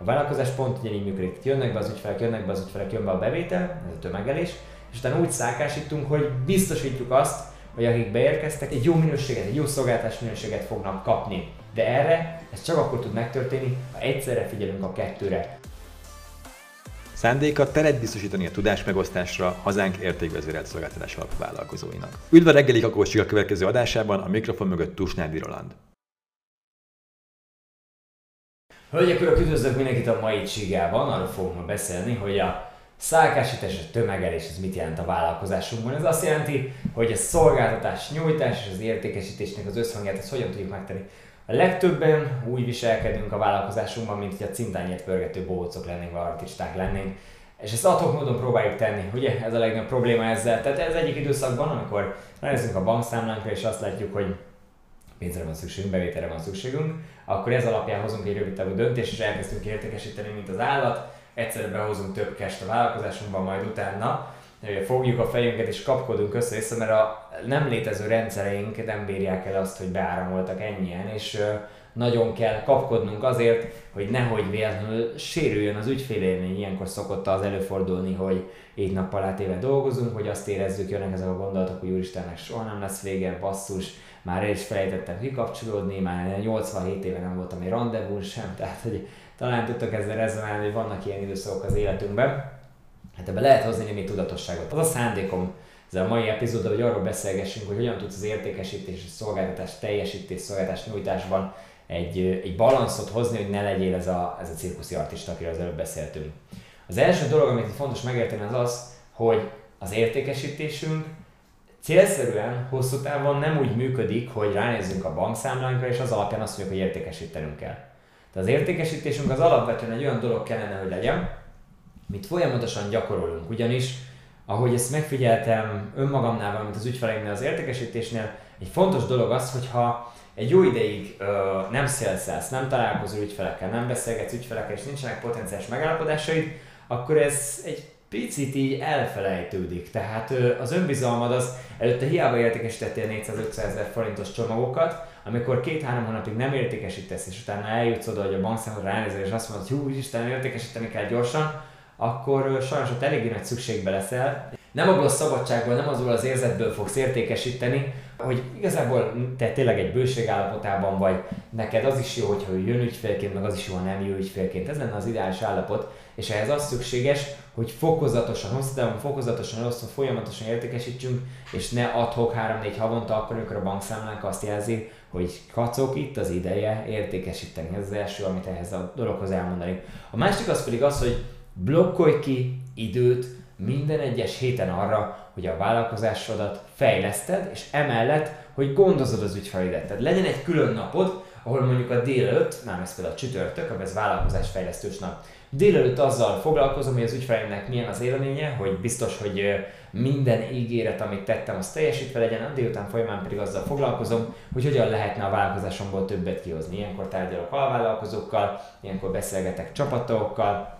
A vállalkozás pont ugyanígy működik. Jönnek be az ügyfelek, jönnek be az ügyfelek, jön be a bevétel, ez a tömegelés, és utána úgy szákásítunk, hogy biztosítjuk azt, hogy akik beérkeztek, egy jó minőséget, egy jó szolgáltatás minőséget fognak kapni. De erre ez csak akkor tud megtörténni, ha egyszerre figyelünk a kettőre. Szándéka teret biztosítani a tudás megosztásra hazánk értékvezérelt szolgáltatás alapvállalkozóinak. Üdv a reggeli kakósig a következő adásában, a mikrofon mögött Tusnádi Roland. Hölgyek, urak, üdvözlök mindenkit a mai csigában, arról fogunk ma beszélni, hogy a szálkásítás, a tömegelés, ez mit jelent a vállalkozásunkban. Ez azt jelenti, hogy a szolgáltatás nyújtás és az értékesítésnek az összhangját, ezt hogyan tudjuk megtenni. A legtöbben úgy viselkedünk a vállalkozásunkban, mint hogy a cintányért pörgető bócok lennénk, vagy artisták lennénk. És ezt adhok módon próbáljuk tenni, ugye? Ez a legnagyobb probléma ezzel. Tehát ez egyik időszakban, amikor ránézünk a bankszámlánkra, és azt látjuk, hogy pénzre van szükségünk, bevételre van szükségünk, akkor ez alapján hozunk egy rövid távú döntést, és elkezdünk értékesíteni, mint az állat, egyszerre behozunk több cash a vállalkozásunkban, majd utána fogjuk a fejünket és kapkodunk össze-vissza, mert a nem létező rendszereink nem bírják el azt, hogy beáramoltak ennyien, és nagyon kell kapkodnunk azért, hogy nehogy véletlenül sérüljön az ügyfélélmény. Ilyenkor szokott az előfordulni, hogy egy nappal átéve dolgozunk, hogy azt érezzük, jönnek ezek a gondolatok, hogy úristennek soha nem lesz vége, basszus, már el is felejtettem kikapcsolódni, már 87 éve nem voltam egy rendezvú sem, tehát hogy talán tudtok ezzel rezonálni, hogy vannak ilyen időszakok az életünkben. Hát ebbe lehet hozni némi tudatosságot. Az a szándékom ezzel a mai epizódban, hogy arról beszélgessünk, hogy hogyan tudsz az értékesítés és szolgáltatás teljesítés, szolgáltatás nyújtásban egy, egy balanszot hozni, hogy ne legyél ez a, ez a cirkuszi artista, akiről az előbb beszéltünk. Az első dolog, amit fontos megérteni, az az, hogy az értékesítésünk célszerűen hosszú távon nem úgy működik, hogy ránézzünk a bankszámlánkra, és az alapján azt mondjuk, hogy értékesítenünk kell. Tehát az értékesítésünk az alapvetően egy olyan dolog kellene, hogy legyen, mit folyamatosan gyakorolunk. Ugyanis, ahogy ezt megfigyeltem önmagamnál, mint az ügyfeleimnél az értékesítésnél, egy fontos dolog az, hogyha egy jó ideig ö, nem szélszelsz, nem találkozol ügyfelekkel, nem beszélgetsz ügyfelekkel, és nincsenek potenciális megállapodásaid, akkor ez egy picit így elfelejtődik. Tehát az önbizalmad az, előtte hiába értékesítettél 400 ezer forintos csomagokat, amikor két-három hónapig nem értékesítesz, és utána eljutsz oda, hogy a bankszámodra ránézel, és azt mondod, hogy hú, Isten, értékesíteni kell gyorsan, akkor sajnos ott eléggé nagy szükségbe leszel. Nem abból a szabadságból, nem azból az érzetből fogsz értékesíteni, hogy igazából te tényleg egy bőség állapotában vagy, neked az is jó, hogyha jön ügyfélként, meg az is jó, ha nem jó ügyfélként. Ez lenne az ideális állapot, és ehhez az szükséges, hogy fokozatosan, hosszú távon fokozatosan, hosszú, folyamatosan értékesítsünk, és ne adhok 3-4 havonta, akkor, amikor a bankszámlánk azt jelzi, hogy kacok, itt az ideje értékesíteni. Ez az első, amit ehhez a dologhoz elmondani. A másik az pedig az, hogy blokkolj ki időt minden egyes héten arra, hogy a vállalkozásodat fejleszted, és emellett, hogy gondozod az ügyfelidet. Tehát legyen egy külön napod, ahol mondjuk a délelőtt, nem ez például a csütörtök, ez vállalkozásfejlesztős nap, délelőtt azzal foglalkozom, hogy az ügyfelemnek milyen az élménye, hogy biztos, hogy minden ígéret, amit tettem, az teljesítve legyen, a délután folyamán pedig azzal foglalkozom, hogy hogyan lehetne a vállalkozásomból többet kihozni. Ilyenkor tárgyalok alvállalkozókkal, ilyenkor beszélgetek csapatokkal,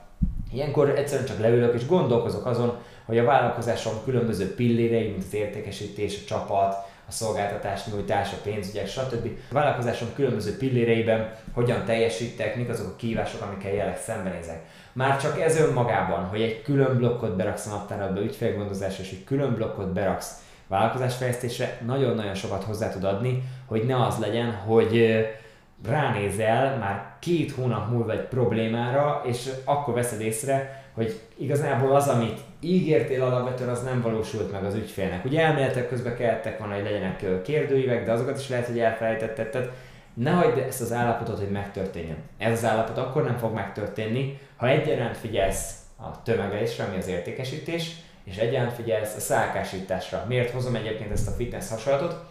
ilyenkor egyszerűen csak leülök és gondolkozok azon, hogy a vállalkozásom különböző pillérei, mint az értékesítés, a csapat, a szolgáltatás nyújtás, a pénzügyek, stb. A vállalkozásom különböző pilléreiben hogyan teljesítek, mik azok a kívások, amikkel jelenleg szembenézek. Már csak ez önmagában, hogy egy külön blokkot beraksz a naptáradba ügyfélgondozásra, és egy külön blokkot beraksz vállalkozásfejlesztésre, nagyon-nagyon sokat hozzá tud adni, hogy ne az legyen, hogy ránézel már két hónap múlva egy problémára, és akkor veszed észre, hogy igazából az, amit ígértél alapvetően, az nem valósult meg az ügyfélnek. Ugye elméletek közben kellettek volna, hogy legyenek kérdőívek, de azokat is lehet, hogy elfelejtetted. Tehát ne hagyd ezt az állapotot, hogy megtörténjen. Ez az állapot akkor nem fog megtörténni, ha egyaránt figyelsz a tömegelésre, ami az értékesítés, és egyaránt figyelsz a szálkásításra. Miért hozom egyébként ezt a fitness hasonlatot?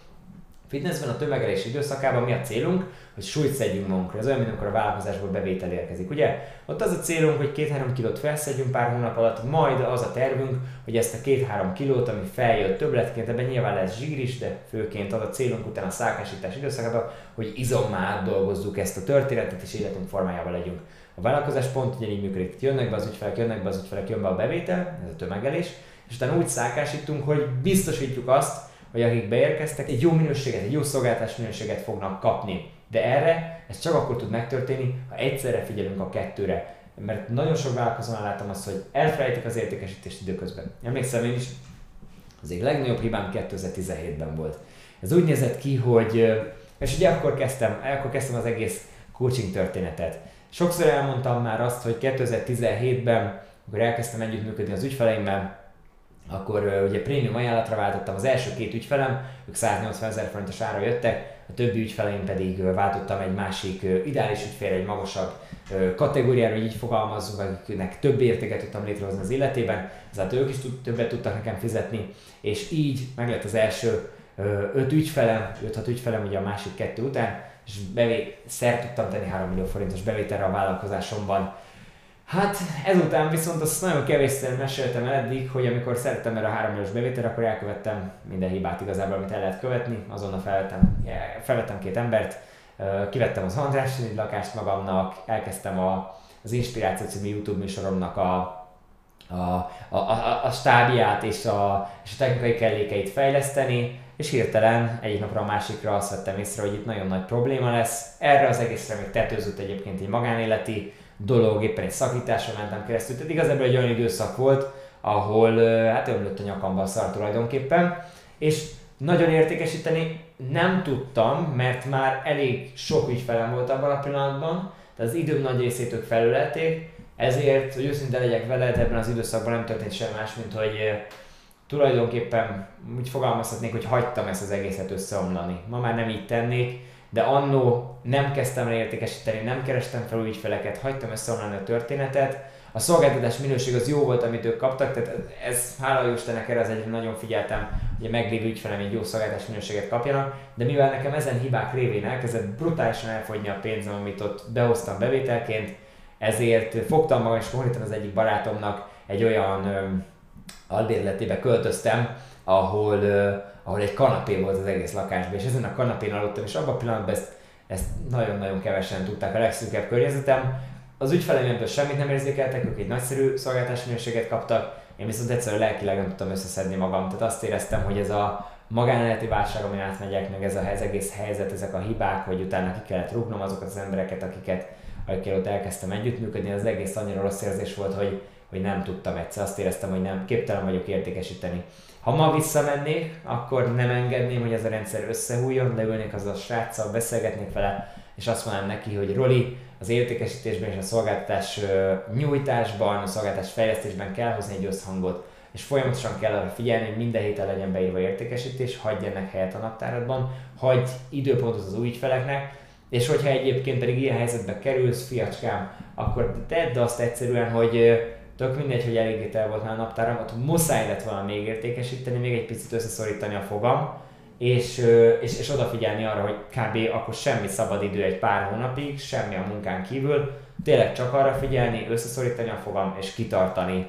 Fitnessben a tömegelés időszakában mi a célunk? Hogy súlyt szedjünk magunkra. Ez olyan, mint amikor a vállalkozásból bevétel érkezik. Ugye? Ott az a célunk, hogy 2-3 kilót felszedjünk pár hónap alatt, majd az a tervünk, hogy ezt a 2-3 kilót, ami feljött többletként, ebben nyilván lesz zsír is, de főként az a célunk utána a szálkásítás időszakában, hogy izommá dolgozzuk ezt a történetet, és életünk formájában legyünk. A vállalkozás pont ugyanígy működik. Jönnek be az ügyfelek, jönnek be az ügyfelek, jön be a bevétel, ez a tömegelés, és utána úgy szálkásítunk, hogy biztosítjuk azt, hogy akik beérkeztek, egy jó minőséget, egy jó szolgáltatás minőséget fognak kapni. De erre ez csak akkor tud megtörténni, ha egyszerre figyelünk a kettőre. Mert nagyon sok vállalkozónál látom azt, hogy elfelejtik az értékesítést időközben. Emlékszem én is, az egyik legnagyobb hibám 2017-ben volt. Ez úgy nézett ki, hogy, és ugye akkor kezdtem, akkor kezdtem az egész coaching történetet. Sokszor elmondtam már azt, hogy 2017-ben, amikor elkezdtem együttműködni az ügyfeleimmel, akkor ugye prémium ajánlatra váltottam az első két ügyfelem, ők 180 ezer forintos ára jöttek, a többi ügyfeleim pedig váltottam egy másik ideális ügyfél, egy magasabb kategóriára, hogy így fogalmazzunk, akiknek több értéket tudtam létrehozni az életében, ezért ők is tud, többet tudtak nekem fizetni, és így meg lett az első öt ügyfelem, 5-6 ügyfelem ugye a másik kettő után, és bevé, szert tudtam tenni 3 millió forintos bevételre a vállalkozásomban, Hát ezután viszont azt nagyon kevésszer meséltem el eddig, hogy amikor szerettem erre a három milliós bevételre, akkor elkövettem minden hibát igazából, amit el lehet követni. Azonnal felvettem, felvettem két embert, kivettem az András lakást magamnak, elkezdtem a, az Inspiráció című YouTube műsoromnak a, a, a, a, a stábját és a, és a technikai kellékeit fejleszteni, és hirtelen egyik napra a másikra azt vettem észre, hogy itt nagyon nagy probléma lesz. Erre az egészre még tetőzött egyébként egy magánéleti dolog, éppen egy szakításon mentem keresztül. Tehát igazából egy olyan időszak volt, ahol hát ömlött a nyakamba a szar tulajdonképpen, és nagyon értékesíteni nem tudtam, mert már elég sok ügyfelem volt abban a pillanatban, tehát az időm nagy részét ők felülelték, ezért, hogy őszinte legyek veled, ebben az időszakban nem történt semmi más, mint hogy tulajdonképpen úgy fogalmazhatnék, hogy hagytam ezt az egészet összeomlani. Ma már nem így tennék, de annó nem kezdtem el értékesíteni, nem kerestem fel új ügyfeleket, hagytam összeomlani a történetet. A szolgáltatás minőség az jó volt, amit ők kaptak, tehát ez hála Istennek erre az egyre nagyon figyeltem, hogy a meglévő ügyfelem egy jó szolgáltatás minőséget kapjanak, de mivel nekem ezen hibák révén elkezdett brutálisan elfogyni a pénzem, amit ott behoztam bevételként, ezért fogtam magam, és konkrétan az egyik barátomnak egy olyan albérletébe költöztem, ahol, ahol egy kanapé volt az egész lakásban, és ezen a kanapén aludtam, és abban a pillanatban ezt, ezt nagyon-nagyon kevesen tudták a legszűkebb környezetem. Az ügyfeleim semmit nem érzékeltek, ők egy nagyszerű szolgáltatás minőséget kaptak, én viszont egyszerűen lelkileg nem tudtam összeszedni magam. Tehát azt éreztem, hogy ez a magánéleti válság, amin átmegyek, meg ez a, egész helyzet, ezek a hibák, hogy utána ki kellett rúgnom azokat az embereket, akiket, akikkel ott elkezdtem együttműködni, az egész annyira rossz érzés volt, hogy, hogy nem tudtam egyszer, azt éreztem, hogy nem, képtelen vagyok értékesíteni. Ha ma visszamennék, akkor nem engedném, hogy ez a rendszer összehújjon, leülnék az a sráccal, beszélgetnék vele, és azt mondanám neki, hogy Roli, az értékesítésben és a szolgáltatás nyújtásban, a szolgáltatás fejlesztésben kell hozni egy összhangot, és folyamatosan kell arra figyelni, hogy minden héten legyen beírva értékesítés, hagyj ennek helyet a naptáradban, hagyj időpontot az új ügyfeleknek, és hogyha egyébként pedig ilyen helyzetbe kerülsz, fiacskám, akkor tedd azt egyszerűen, hogy tök mindegy, hogy eléggé el volt már a naptáramat, muszáj lett volna még értékesíteni, még egy picit összeszorítani a fogam, és, és, és odafigyelni arra, hogy kb. akkor semmi szabad idő egy pár hónapig, semmi a munkán kívül, tényleg csak arra figyelni, összeszorítani a fogam és kitartani.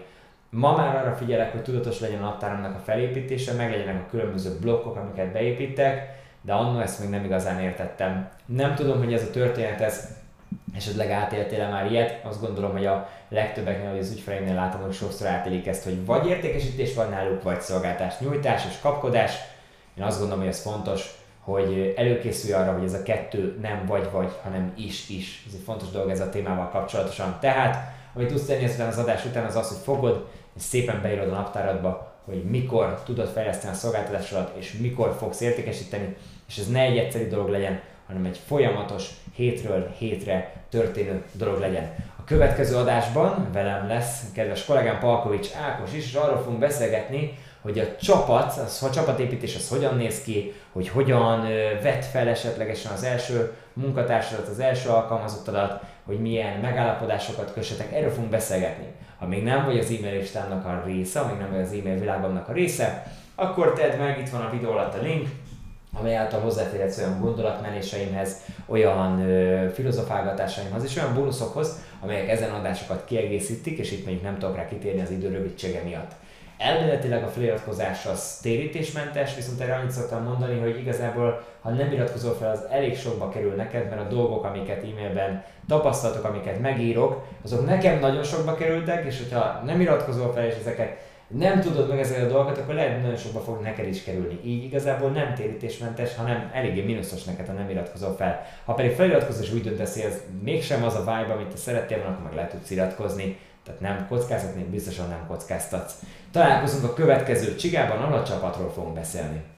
Ma már arra figyelek, hogy tudatos legyen a naptáramnak a felépítése, meg legyenek a különböző blokkok, amiket beépítek, de annól ezt még nem igazán értettem. Nem tudom, hogy ez a történet, ez esetleg átéltél már ilyet, azt gondolom, hogy a legtöbbeknél, hogy az ügyfeleimnél látom, hogy sokszor átélik ezt, hogy vagy értékesítés van náluk, vagy szolgáltás nyújtás és kapkodás. Én azt gondolom, hogy ez fontos, hogy előkészülj arra, hogy ez a kettő nem vagy-vagy, hanem is-is. Ez egy fontos dolog ez a témával kapcsolatosan. Tehát, amit tudsz tenni ezután az adás után, az az, hogy fogod, és szépen beírod a naptáradba, hogy mikor tudod fejleszteni a szolgáltatásodat, és mikor fogsz értékesíteni, és ez ne egy egyszerű dolog legyen, hanem egy folyamatos, hétről hétre történő dolog legyen. A következő adásban velem lesz kedves kollégám Palkovics Ákos is, és arról fogunk beszélgetni, hogy a csapat, az, a csapatépítés az hogyan néz ki, hogy hogyan vett fel esetlegesen az első munkatársadat, az első alkalmazottadat, hogy milyen megállapodásokat kössetek, erről fogunk beszélgetni. Ha még nem vagy az e-mail listámnak a része, ha még nem vagy az e-mail világomnak a része, akkor tedd meg, itt van a videó alatt a link, amely által hozzáférhetsz olyan gondolatmenéseimhez, olyan ö, filozofálgatásaimhoz és olyan bónuszokhoz, amelyek ezen adásokat kiegészítik, és itt mondjuk nem tudok rá kitérni az idő rövidsége miatt. Elméletileg a feliratkozás az térítésmentes, viszont erre annyit szoktam mondani, hogy igazából, ha nem iratkozol fel, az elég sokba kerül neked, mert a dolgok, amiket e-mailben tapasztalatok, amiket megírok, azok nekem nagyon sokba kerültek, és hogyha nem iratkozol fel, és ezeket nem tudod meg ezeket a dolgokat, akkor lehet, hogy nagyon sokba fog neked is kerülni. Így igazából nem térítésmentes, hanem eléggé mínuszos neked, ha nem iratkozol fel. Ha pedig feliratkozol és úgy döntesz, hogy ez mégsem az a vibe, amit te szerettél volna, akkor meg le tudsz iratkozni. Tehát nem kockáztatni, biztosan nem kockáztatsz. Találkozunk a következő csigában, ahol a csapatról fogunk beszélni.